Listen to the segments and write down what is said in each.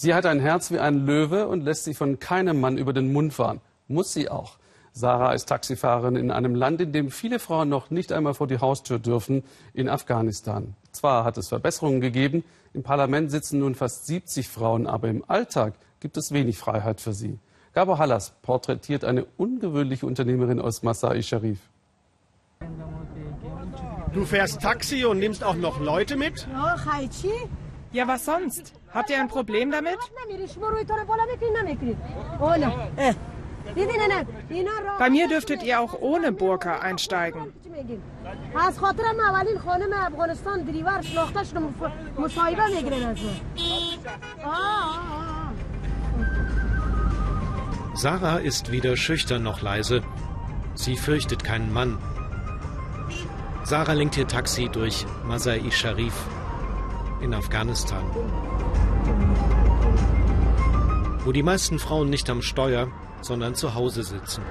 Sie hat ein Herz wie ein Löwe und lässt sich von keinem Mann über den Mund fahren. Muss sie auch. Sarah ist Taxifahrerin in einem Land, in dem viele Frauen noch nicht einmal vor die Haustür dürfen, in Afghanistan. Zwar hat es Verbesserungen gegeben, im Parlament sitzen nun fast 70 Frauen, aber im Alltag gibt es wenig Freiheit für sie. Gabo Hallas porträtiert eine ungewöhnliche Unternehmerin aus Masai Sharif. Du fährst Taxi und nimmst auch noch Leute mit? Ja, was sonst? Habt ihr ein Problem damit? Bei mir dürftet ihr auch ohne Burka einsteigen. Sarah ist weder schüchtern noch leise. Sie fürchtet keinen Mann. Sarah lenkt ihr Taxi durch Masai Sharif in Afghanistan. Wo die meisten Frauen nicht am Steuer, sondern zu Hause sitzen.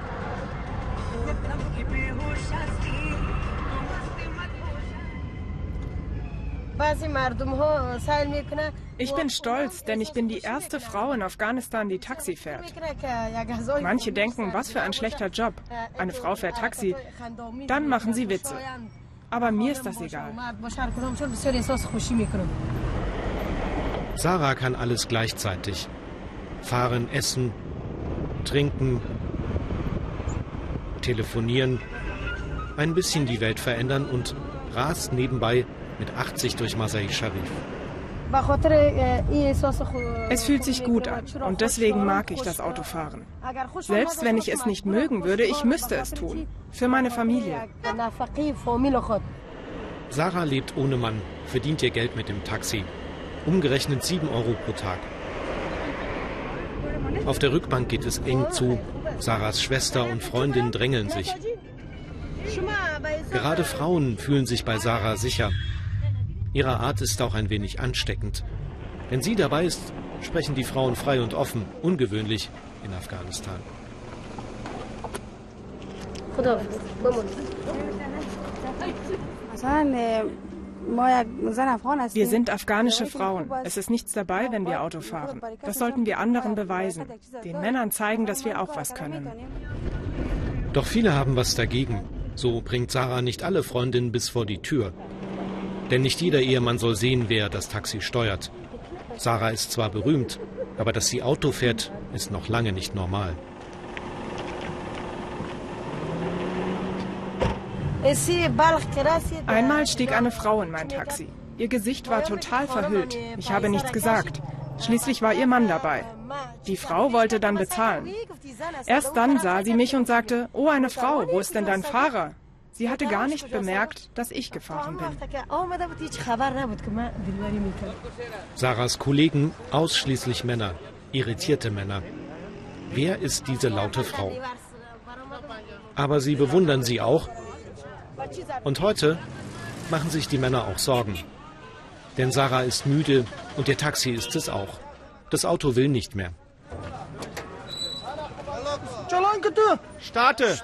Ich bin stolz, denn ich bin die erste Frau in Afghanistan, die Taxi fährt. Manche denken, was für ein schlechter Job. Eine Frau fährt Taxi. Dann machen sie Witze. Aber mir ist das egal. Sarah kann alles gleichzeitig. Fahren, essen, trinken, telefonieren, ein bisschen die Welt verändern und rast nebenbei mit 80 durch Masai Sharif. Es fühlt sich gut an und deswegen mag ich das Autofahren. Selbst wenn ich es nicht mögen würde, ich müsste es tun. Für meine Familie. Sarah lebt ohne Mann, verdient ihr Geld mit dem Taxi. Umgerechnet 7 Euro pro Tag. Auf der Rückbank geht es eng zu. Sarahs Schwester und Freundin drängeln sich. Gerade Frauen fühlen sich bei Sarah sicher. Ihre Art ist auch ein wenig ansteckend. Wenn sie dabei ist, sprechen die Frauen frei und offen, ungewöhnlich in Afghanistan. Wir sind afghanische Frauen. Es ist nichts dabei, wenn wir Auto fahren. Das sollten wir anderen beweisen. Den Männern zeigen, dass wir auch was können. Doch viele haben was dagegen. So bringt Sarah nicht alle Freundinnen bis vor die Tür. Denn nicht jeder Ehemann soll sehen, wer das Taxi steuert. Sarah ist zwar berühmt, aber dass sie Auto fährt, ist noch lange nicht normal. Einmal stieg eine Frau in mein Taxi. Ihr Gesicht war total verhüllt. Ich habe nichts gesagt. Schließlich war ihr Mann dabei. Die Frau wollte dann bezahlen. Erst dann sah sie mich und sagte, oh eine Frau, wo ist denn dein Fahrer? Sie hatte gar nicht bemerkt, dass ich gefahren bin. Sarahs Kollegen, ausschließlich Männer, irritierte Männer. Wer ist diese laute Frau? Aber sie bewundern sie auch. Und heute machen sich die Männer auch Sorgen. Denn Sarah ist müde und ihr Taxi ist es auch. Das Auto will nicht mehr. Starte!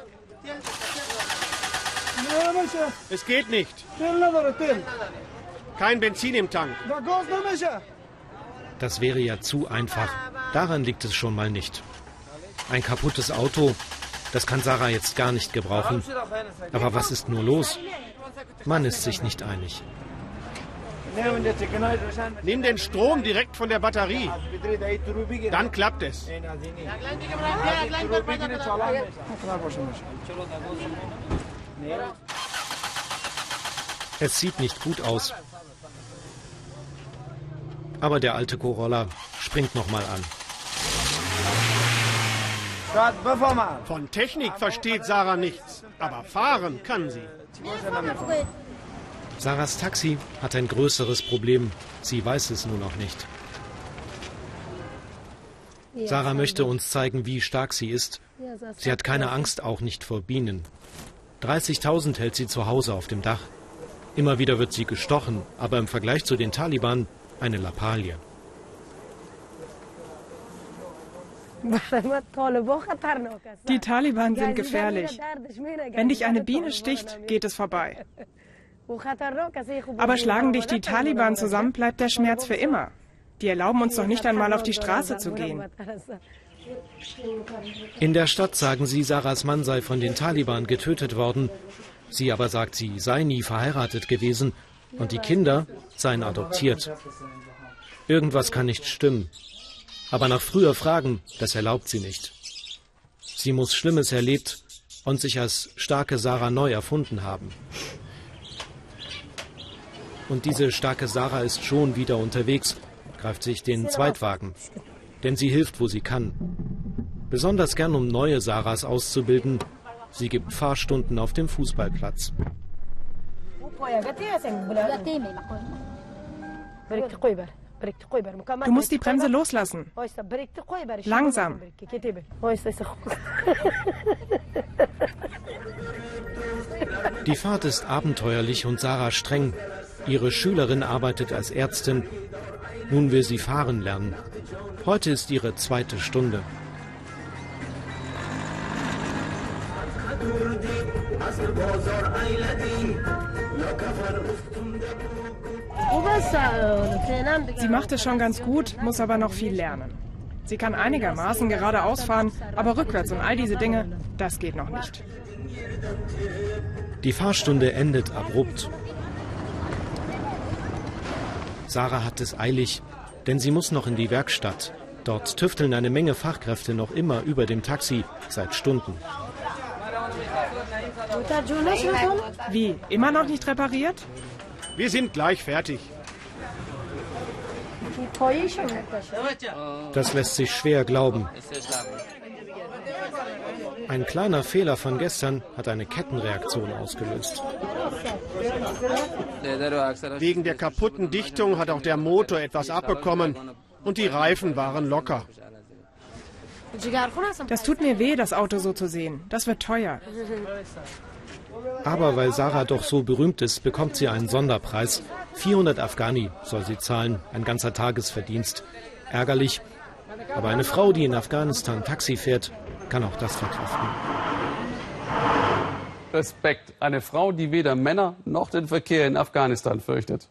Es geht nicht. Kein Benzin im Tank. Das wäre ja zu einfach. Daran liegt es schon mal nicht. Ein kaputtes Auto, das kann Sarah jetzt gar nicht gebrauchen. Aber was ist nur los? Man ist sich nicht einig. Nimm den Strom direkt von der Batterie. Dann klappt es. Es sieht nicht gut aus. Aber der alte Corolla springt noch mal an. Von Technik versteht Sarah nichts, aber fahren kann sie. Sarahs Taxi hat ein größeres Problem. Sie weiß es nur noch nicht. Sarah möchte uns zeigen, wie stark sie ist. Sie hat keine Angst, auch nicht vor Bienen. 30.000 hält sie zu Hause auf dem Dach. Immer wieder wird sie gestochen, aber im Vergleich zu den Taliban eine Lappalie. Die Taliban sind gefährlich. Wenn dich eine Biene sticht, geht es vorbei. Aber schlagen dich die Taliban zusammen, bleibt der Schmerz für immer. Die erlauben uns doch nicht einmal auf die Straße zu gehen. In der Stadt sagen sie, Sarahs Mann sei von den Taliban getötet worden. Sie aber sagt, sie sei nie verheiratet gewesen und die Kinder seien adoptiert. Irgendwas kann nicht stimmen. Aber nach früher Fragen, das erlaubt sie nicht. Sie muss Schlimmes erlebt und sich als starke Sarah neu erfunden haben. Und diese starke Sarah ist schon wieder unterwegs, greift sich den Zweitwagen. Denn sie hilft, wo sie kann. Besonders gern, um neue Sarahs auszubilden. Sie gibt Fahrstunden auf dem Fußballplatz. Du musst die Bremse loslassen. Langsam. Die Fahrt ist abenteuerlich und Sarah streng. Ihre Schülerin arbeitet als Ärztin. Nun will sie fahren lernen. Heute ist ihre zweite Stunde. Sie macht es schon ganz gut, muss aber noch viel lernen. Sie kann einigermaßen geradeaus fahren, aber rückwärts und all diese Dinge, das geht noch nicht. Die Fahrstunde endet abrupt. Sarah hat es eilig, denn sie muss noch in die Werkstatt. Dort tüfteln eine Menge Fachkräfte noch immer über dem Taxi seit Stunden. Wie? Immer noch nicht repariert? Wir sind gleich fertig. Das lässt sich schwer glauben. Ein kleiner Fehler von gestern hat eine Kettenreaktion ausgelöst. Wegen der kaputten Dichtung hat auch der Motor etwas abbekommen und die Reifen waren locker. Das tut mir weh, das Auto so zu sehen. Das wird teuer. Aber weil Sarah doch so berühmt ist, bekommt sie einen Sonderpreis. 400 Afghani soll sie zahlen, ein ganzer Tagesverdienst. Ärgerlich, aber eine Frau, die in Afghanistan Taxi fährt, kann auch das verkraften. Respekt. Eine Frau, die weder Männer noch den Verkehr in Afghanistan fürchtet.